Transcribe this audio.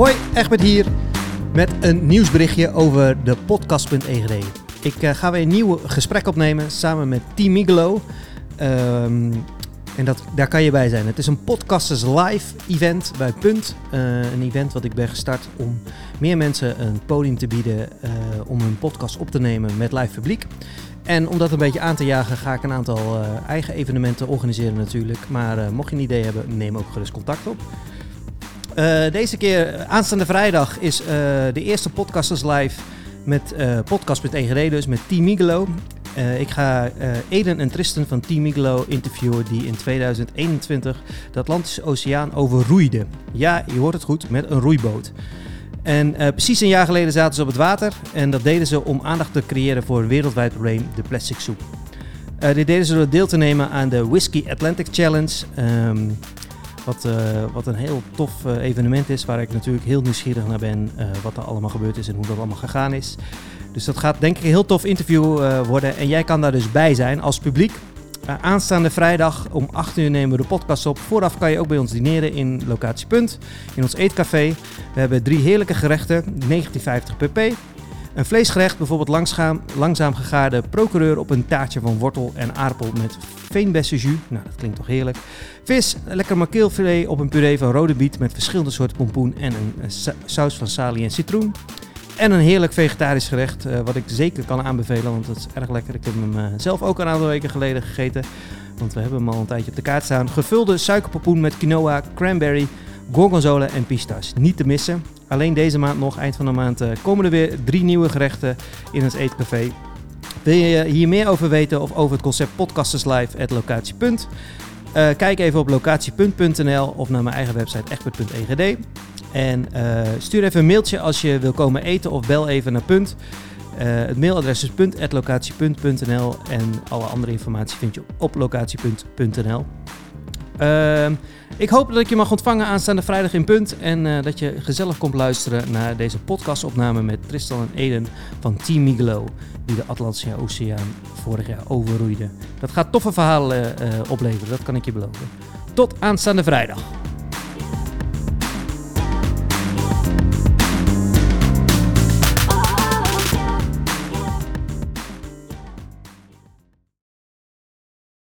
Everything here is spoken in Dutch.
Hoi, Egbert hier met een nieuwsberichtje over de podcast.egd. Ik uh, ga weer een nieuw gesprek opnemen samen met Team Migelo. Um, en dat, daar kan je bij zijn. Het is een Podcasters Live event bij Punt. Uh, een event wat ik ben gestart om meer mensen een podium te bieden uh, om hun podcast op te nemen met live publiek. En om dat een beetje aan te jagen ga ik een aantal eigen evenementen organiseren natuurlijk. Maar mocht je een idee hebben, neem ook gerust contact op. deze keer, aanstaande vrijdag, is de eerste Podcasters Live met podcast.egd, dus met Team Migelo. Ik ga Eden en Tristan van Team Migelo interviewen die in 2021 de Atlantische Oceaan overroeiden. Ja, je hoort het goed, met een roeiboot. En precies een jaar geleden zaten ze op het water en dat deden ze om aandacht te creëren voor een wereldwijd probleem, de plastic soep. dit deden ze door deel te nemen aan de Whiskey Atlantic Challenge. Um, wat, wat, een heel tof evenement is, waar ik natuurlijk heel nieuwsgierig naar ben wat er allemaal gebeurd is en hoe dat allemaal gegaan is. Dus dat gaat denk ik een heel tof interview worden. En jij kan daar dus bij zijn als publiek. Aanstaande vrijdag om 8 uur nemen we de podcast op. Vooraf kan je ook bij ons dineren in Locatie Punt, in ons eetcafé. We hebben drie heerlijke gerechten, 1950 pp. Een vleesgerecht, bijvoorbeeld langzaam, langzaam gegaarde procureur op een taartje van wortel en aardappel met veenbessenjus. Nou, dat klinkt toch heerlijk. Vis, lekker makeelfilet op een puree van rode biet met verschillende soorten pompoen en een saus van salie en citroen. En een heerlijk vegetarisch gerecht, uh, wat ik zeker kan aanbevelen, want het is erg lekker. Ik heb hem uh, zelf ook een aantal weken geleden gegeten, want we hebben hem al een tijdje op de kaart staan. Gevulde suikerpopoen met quinoa, cranberry, gorgonzola en pistache. Niet te missen. Alleen deze maand nog, eind van de maand, uh, komen er weer drie nieuwe gerechten in het eetcafé. Wil je hier meer over weten of over het concept Podcasters Live at Locatie. Uh, kijk even op locatiepunt.nl of naar mijn eigen website echtbert.egd. En uh, stuur even een mailtje als je wil komen eten of bel even naar Punt. Het mailadres is punt.locatiepunt.nl en alle andere informatie vind je op locatiepunt.nl. Uh, ik hoop dat ik je mag ontvangen aanstaande vrijdag in Punt en uh, dat je gezellig komt luisteren naar deze podcastopname met Tristan en Eden van Team Migelo, die de Atlantische Oceaan vorig jaar overroeide. Dat gaat toffe verhalen opleveren, dat kan ik je beloven. Tot aanstaande vrijdag.